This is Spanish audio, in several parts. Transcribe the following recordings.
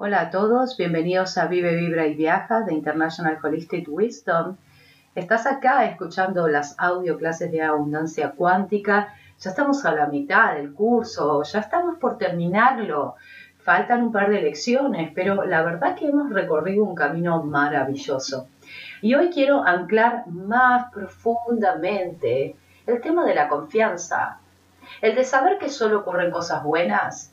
Hola a todos, bienvenidos a Vive, Vibra y Viaja de International Holistic Wisdom. Estás acá escuchando las audio clases de abundancia cuántica. Ya estamos a la mitad del curso, ya estamos por terminarlo. Faltan un par de lecciones, pero la verdad que hemos recorrido un camino maravilloso. Y hoy quiero anclar más profundamente el tema de la confianza, el de saber que solo ocurren cosas buenas,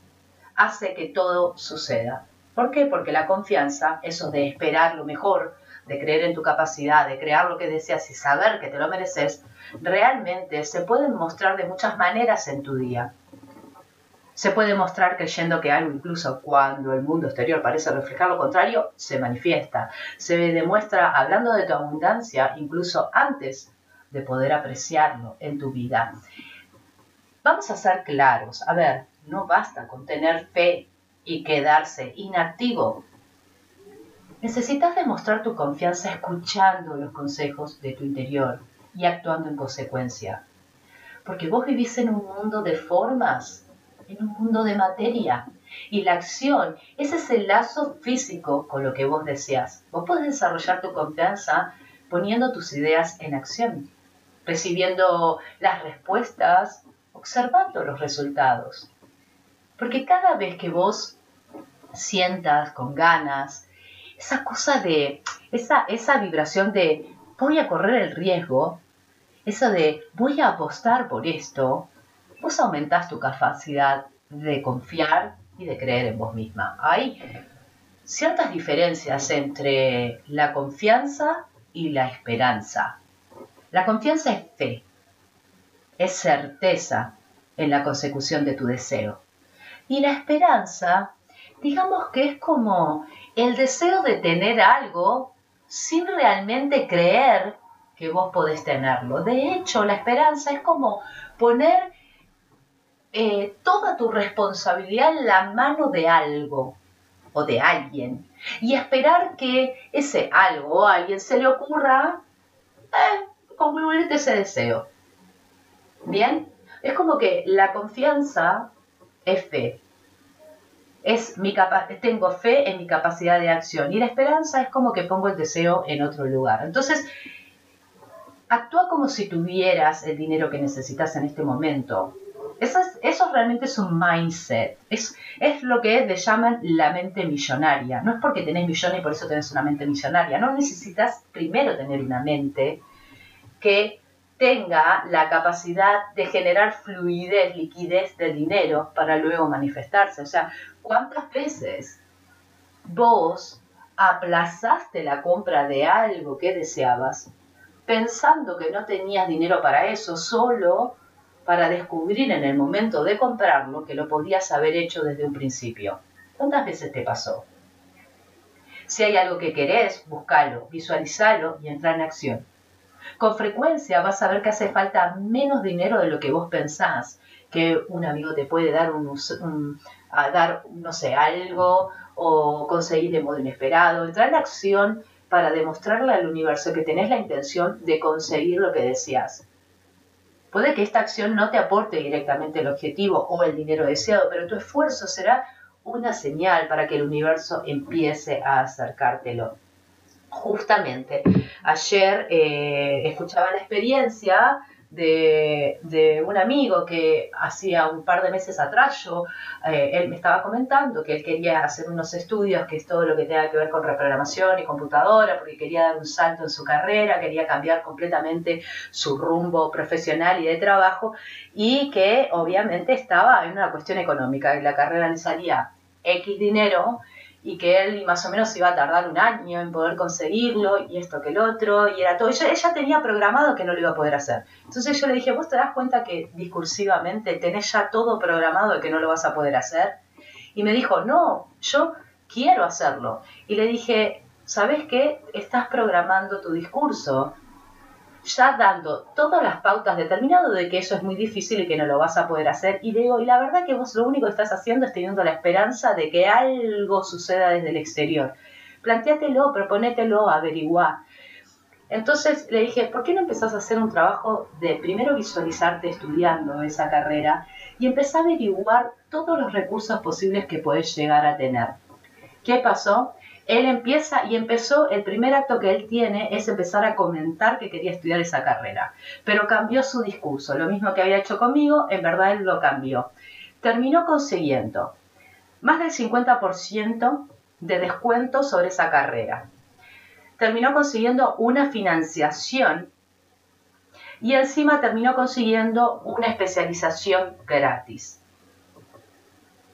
hace que todo suceda. ¿Por qué? Porque la confianza, eso de esperar lo mejor, de creer en tu capacidad, de crear lo que deseas y saber que te lo mereces, realmente se puede mostrar de muchas maneras en tu día. Se puede mostrar creyendo que algo, incluso cuando el mundo exterior parece reflejar lo contrario, se manifiesta. Se demuestra hablando de tu abundancia, incluso antes de poder apreciarlo en tu vida. Vamos a ser claros. A ver, no basta con tener fe y quedarse inactivo. Necesitas demostrar tu confianza escuchando los consejos de tu interior y actuando en consecuencia. Porque vos vivís en un mundo de formas, en un mundo de materia. Y la acción es ese lazo físico con lo que vos deseas. Vos podés desarrollar tu confianza poniendo tus ideas en acción, recibiendo las respuestas, observando los resultados. Porque cada vez que vos sientas con ganas, esa cosa de, esa, esa vibración de voy a correr el riesgo, eso de voy a apostar por esto, vos aumentás tu capacidad de confiar y de creer en vos misma. Hay ciertas diferencias entre la confianza y la esperanza. La confianza es fe, es certeza en la consecución de tu deseo. Y la esperanza, digamos que es como el deseo de tener algo sin realmente creer que vos podés tenerlo. De hecho, la esperanza es como poner eh, toda tu responsabilidad en la mano de algo o de alguien y esperar que ese algo o alguien se le ocurra eh, concluirte ese deseo. Bien, es como que la confianza es fe. Es mi tengo fe en mi capacidad de acción y la esperanza es como que pongo el deseo en otro lugar. Entonces, actúa como si tuvieras el dinero que necesitas en este momento. Eso, eso realmente es un mindset. Es, es lo que le llaman la mente millonaria. No es porque tenés millones y por eso tenés una mente millonaria. No necesitas primero tener una mente que tenga la capacidad de generar fluidez, liquidez del dinero para luego manifestarse. O sea, ¿cuántas veces vos aplazaste la compra de algo que deseabas pensando que no tenías dinero para eso, solo para descubrir en el momento de comprarlo que lo podías haber hecho desde un principio? ¿Cuántas veces te pasó? Si hay algo que querés, búscalo, visualizalo y entra en acción con frecuencia vas a ver que hace falta menos dinero de lo que vos pensás, que un amigo te puede dar, un, a dar no sé, algo o conseguir de modo inesperado. Entrar en acción para demostrarle al universo que tenés la intención de conseguir lo que deseas. Puede que esta acción no te aporte directamente el objetivo o el dinero deseado, pero tu esfuerzo será una señal para que el universo empiece a acercártelo justamente. Ayer eh, escuchaba la experiencia de, un amigo que hacía un par de meses atrás yo, eh, él me estaba comentando que él quería hacer unos estudios, que es todo lo que tenga que ver con reprogramación y computadora, porque quería dar un salto en su carrera, quería cambiar completamente su rumbo profesional y de trabajo, y que obviamente estaba en una cuestión económica, la carrera le salía X dinero y que él más o menos iba a tardar un año en poder conseguirlo y esto que el otro y era todo. Ella, ella tenía programado que no lo iba a poder hacer. Entonces yo le dije, vos te das cuenta que discursivamente tenés ya todo programado de que no lo vas a poder hacer. Y me dijo, no, yo quiero hacerlo. Y le dije, ¿sabes qué? Estás programando tu discurso ya dando todas las pautas determinado de que eso es muy difícil y que no lo vas a poder hacer. Y digo, y la verdad que vos lo único que estás haciendo es teniendo la esperanza de que algo suceda desde el exterior. Plantéatelo, proponételo, averiguá. Entonces le dije, ¿por qué no empezás a hacer un trabajo de primero visualizarte estudiando esa carrera y empezar a averiguar todos los recursos posibles que puedes llegar a tener? ¿Qué pasó? Él empieza y empezó, el primer acto que él tiene es empezar a comentar que quería estudiar esa carrera, pero cambió su discurso, lo mismo que había hecho conmigo, en verdad él lo cambió. Terminó consiguiendo más del 50% de descuento sobre esa carrera. Terminó consiguiendo una financiación y encima terminó consiguiendo una especialización gratis.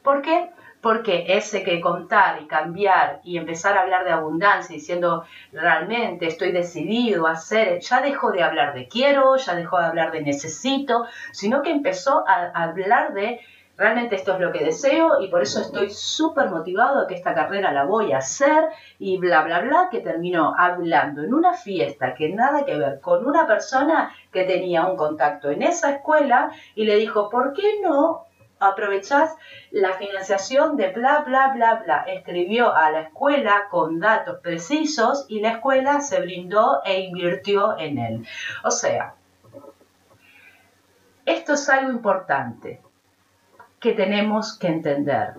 ¿Por qué? Porque ese que contar y cambiar y empezar a hablar de abundancia diciendo realmente estoy decidido a hacer, ya dejó de hablar de quiero, ya dejó de hablar de necesito, sino que empezó a hablar de realmente esto es lo que deseo y por eso estoy súper motivado a que esta carrera la voy a hacer y bla, bla, bla, que terminó hablando en una fiesta que nada que ver con una persona que tenía un contacto en esa escuela y le dijo, ¿por qué no aprovechás la financiación de bla, bla, bla, bla? Escribió a la escuela con datos precisos y la escuela se brindó e invirtió en él. O sea, esto es algo importante que tenemos que entender.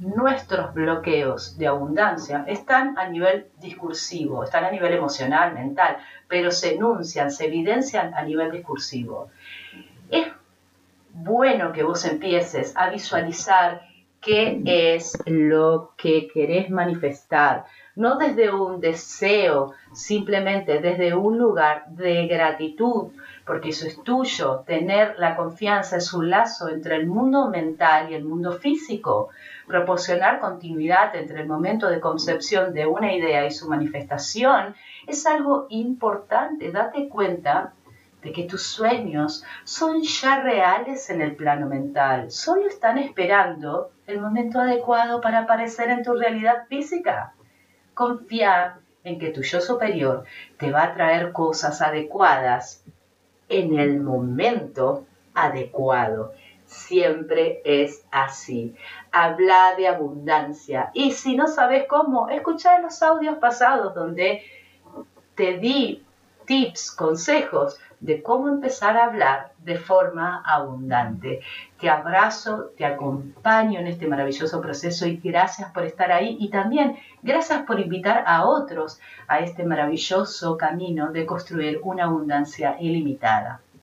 Nuestros bloqueos de abundancia están a nivel discursivo, están a nivel emocional, mental, pero se enuncian, se evidencian a nivel discursivo. Es bueno que vos empieces a visualizar qué es lo que querés manifestar, no desde un deseo, simplemente desde un lugar de gratitud, porque eso es tuyo. Tener la confianza es un lazo entre el mundo mental y el mundo físico. Proporcionar continuidad entre el momento de concepción de una idea y su manifestación es algo importante. Date cuenta de que tus sueños son ya reales en el plano mental, solo están esperando el momento adecuado para aparecer en tu realidad física. Confía en que tu yo superior te va a traer cosas adecuadas en el momento adecuado. Siempre es así. Habla de abundancia. Y si no sabes cómo, escucha los audios pasados donde te di tips, consejos de cómo empezar a hablar de forma abundante. Te abrazo, te acompaño en este maravilloso proceso y gracias por estar ahí y también gracias por invitar a otros a este maravilloso camino de construir una abundancia ilimitada.